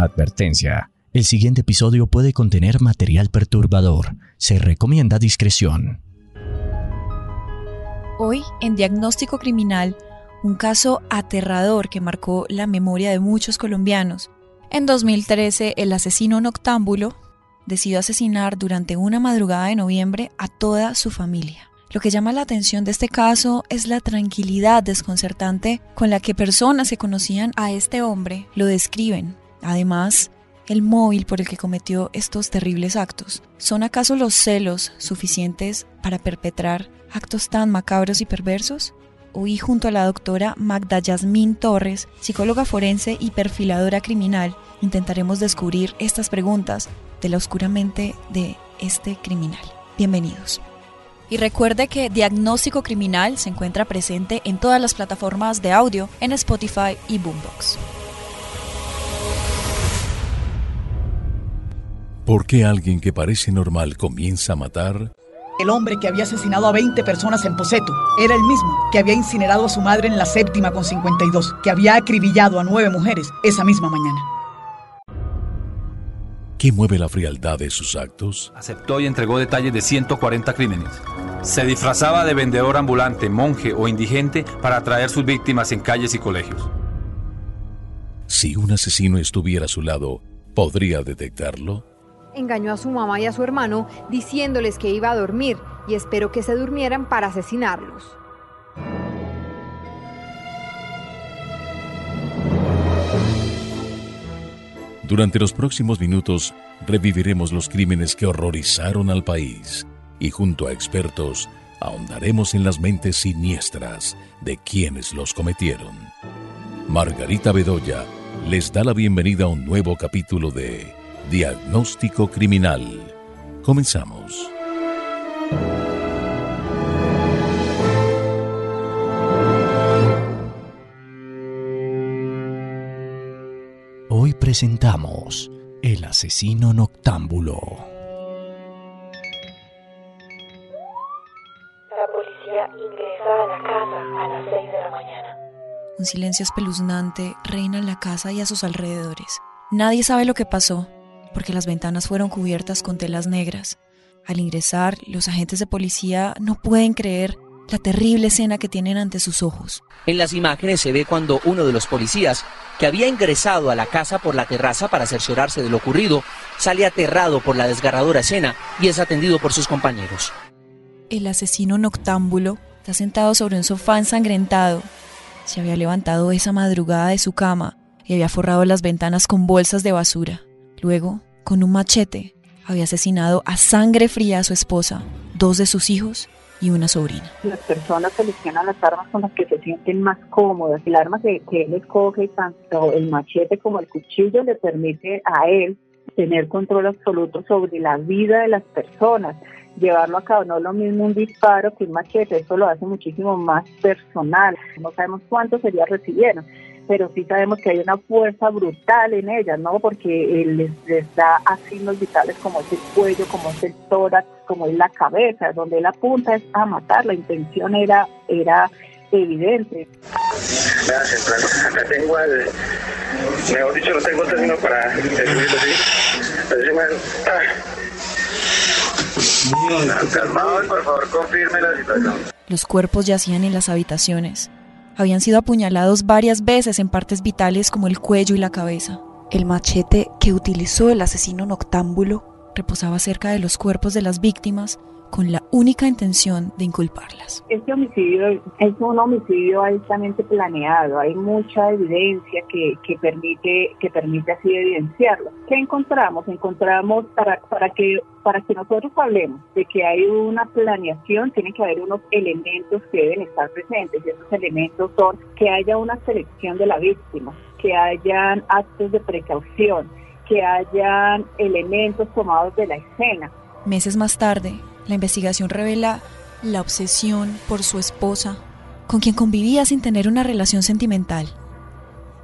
Advertencia. El siguiente episodio puede contener material perturbador. Se recomienda discreción. Hoy, en Diagnóstico Criminal, un caso aterrador que marcó la memoria de muchos colombianos. En 2013, el asesino noctámbulo decidió asesinar durante una madrugada de noviembre a toda su familia. Lo que llama la atención de este caso es la tranquilidad desconcertante con la que personas que conocían a este hombre lo describen. Además, el móvil por el que cometió estos terribles actos. ¿Son acaso los celos suficientes para perpetrar actos tan macabros y perversos? Hoy junto a la doctora Magda Yasmín Torres, psicóloga forense y perfiladora criminal, intentaremos descubrir estas preguntas de la oscura mente de este criminal. Bienvenidos. Y recuerde que Diagnóstico Criminal se encuentra presente en todas las plataformas de audio en Spotify y Boombox. ¿Por qué alguien que parece normal comienza a matar? El hombre que había asesinado a 20 personas en Poseto era el mismo que había incinerado a su madre en la séptima con 52, que había acribillado a nueve mujeres esa misma mañana. ¿Qué mueve la frialdad de sus actos? Aceptó y entregó detalles de 140 crímenes. Se disfrazaba de vendedor ambulante, monje o indigente para atraer sus víctimas en calles y colegios. Si un asesino estuviera a su lado, ¿podría detectarlo? Engañó a su mamá y a su hermano diciéndoles que iba a dormir y esperó que se durmieran para asesinarlos. Durante los próximos minutos reviviremos los crímenes que horrorizaron al país y junto a expertos ahondaremos en las mentes siniestras de quienes los cometieron. Margarita Bedoya les da la bienvenida a un nuevo capítulo de Diagnóstico Criminal. Comenzamos. Hoy presentamos El asesino noctámbulo. La policía ingresa a la casa a las 6 de la mañana. Un silencio espeluznante reina en la casa y a sus alrededores. Nadie sabe lo que pasó, porque las ventanas fueron cubiertas con telas negras. Al ingresar, los agentes de policía no pueden creer la terrible escena que tienen ante sus ojos. En las imágenes se ve cuando uno de los policías, que había ingresado a la casa por la terraza para cerciorarse de lo ocurrido, sale aterrado por la desgarradora escena y es atendido por sus compañeros. El asesino noctámbulo está sentado sobre un sofá ensangrentado. Se había levantado esa madrugada de su cama y había forrado las ventanas con bolsas de basura. Luego, con un machete, había asesinado a sangre fría a su esposa, dos de sus hijos y una sobrina. Las personas seleccionan las armas con las que se sienten más cómodas. El arma que, que él escoge, tanto el machete como el cuchillo, le permite a él tener control absoluto sobre la vida de las personas, llevarlo a cabo. No es lo mismo un disparo que un machete, eso lo hace muchísimo más personal. No sabemos cuántos sería recibieron pero sí sabemos que hay una fuerza brutal en ellas, ¿no? Porque les, les da signos vitales como es el cuello, como es el tórax, como es la cabeza, donde él apunta es a matar, la intención era, era evidente. acá tengo al, mejor dicho, lo tengo término para Calmado, por favor, confirme la situación. Los cuerpos yacían en las habitaciones habían sido apuñalados varias veces en partes vitales como el cuello y la cabeza. El machete que utilizó el asesino noctámbulo reposaba cerca de los cuerpos de las víctimas con la única intención de inculparlas. Este homicidio es un homicidio altamente planeado, hay mucha evidencia que, que, permite, que permite así evidenciarlo. ¿Qué encontramos? Encontramos para, para, que, para que nosotros hablemos de que hay una planeación, tiene que haber unos elementos que deben estar presentes y esos elementos son que haya una selección de la víctima, que hayan actos de precaución, que hayan elementos tomados de la escena. Meses más tarde, la investigación revela la obsesión por su esposa, con quien convivía sin tener una relación sentimental.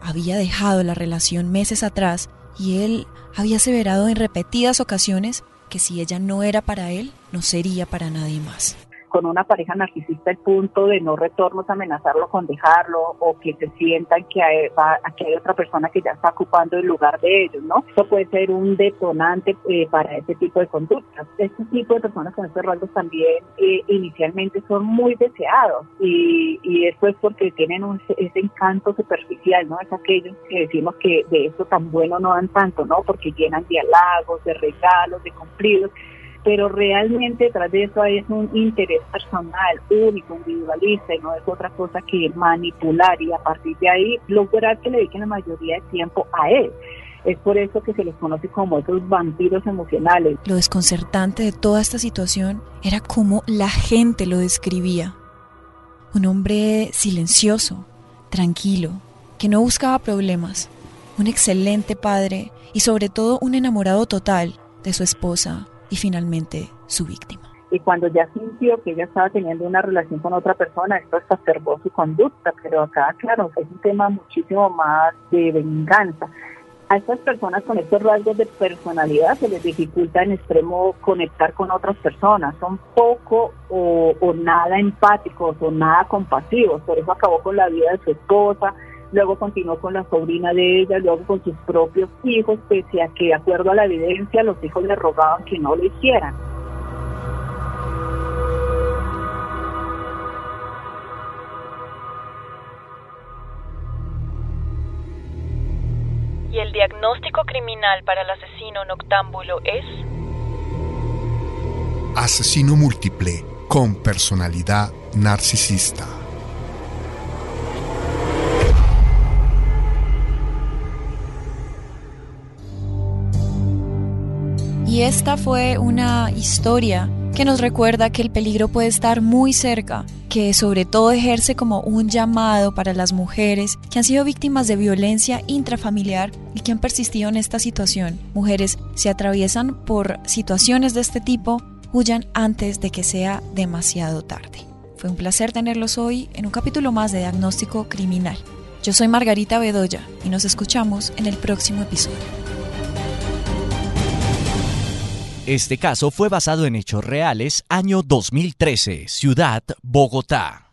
Había dejado la relación meses atrás y él había aseverado en repetidas ocasiones que si ella no era para él, no sería para nadie más con una pareja narcisista el punto de no retorno es amenazarlo con dejarlo o que se sientan que hay, hay otra persona que ya está ocupando el lugar de ellos, ¿no? Eso puede ser un detonante eh, para ese tipo de conductas. Este tipo de personas con estos rasgos también eh, inicialmente son muy deseados y, y esto es porque tienen un, ese encanto superficial, ¿no? Es aquellos que decimos que de eso tan bueno no dan tanto, ¿no? Porque llenan de halagos, de regalos, de cumplidos pero realmente detrás de eso hay un interés personal, único, individualista, y no es otra cosa que manipular y a partir de ahí lograr que le dediquen la mayoría de tiempo a él. Es por eso que se les conoce como esos vampiros emocionales. Lo desconcertante de toda esta situación era cómo la gente lo describía. Un hombre silencioso, tranquilo, que no buscaba problemas, un excelente padre y sobre todo un enamorado total de su esposa, y finalmente su víctima. Y cuando ya sintió que ella estaba teniendo una relación con otra persona, esto exacerbó su conducta, pero acá, claro, es un tema muchísimo más de venganza. A estas personas con estos rasgos de personalidad se les dificulta en extremo conectar con otras personas, son poco o, o nada empáticos o nada compasivos, por eso acabó con la vida de su esposa, luego continuó con la sobrina de ella, luego con sus propios hijos, pese a que de acuerdo a la evidencia los hijos le rogaban que no lo hicieran. ¿Y el diagnóstico criminal para el asesino noctámbulo es? Asesino múltiple con personalidad narcisista. Y esta fue una historia que nos recuerda que el peligro puede estar muy cerca, que sobre todo ejerce como un llamado para las mujeres que han sido víctimas de violencia intrafamiliar y que han persistido en esta situación. Mujeres se atraviesan por situaciones de este tipo, huyan antes de que sea demasiado tarde. Fue un placer tenerlos hoy en un capítulo más de Diagnóstico Criminal. Yo soy Margarita Bedoya y nos escuchamos en el próximo episodio. Este caso fue basado en hechos reales, año 2013, Ciudad Bogotá.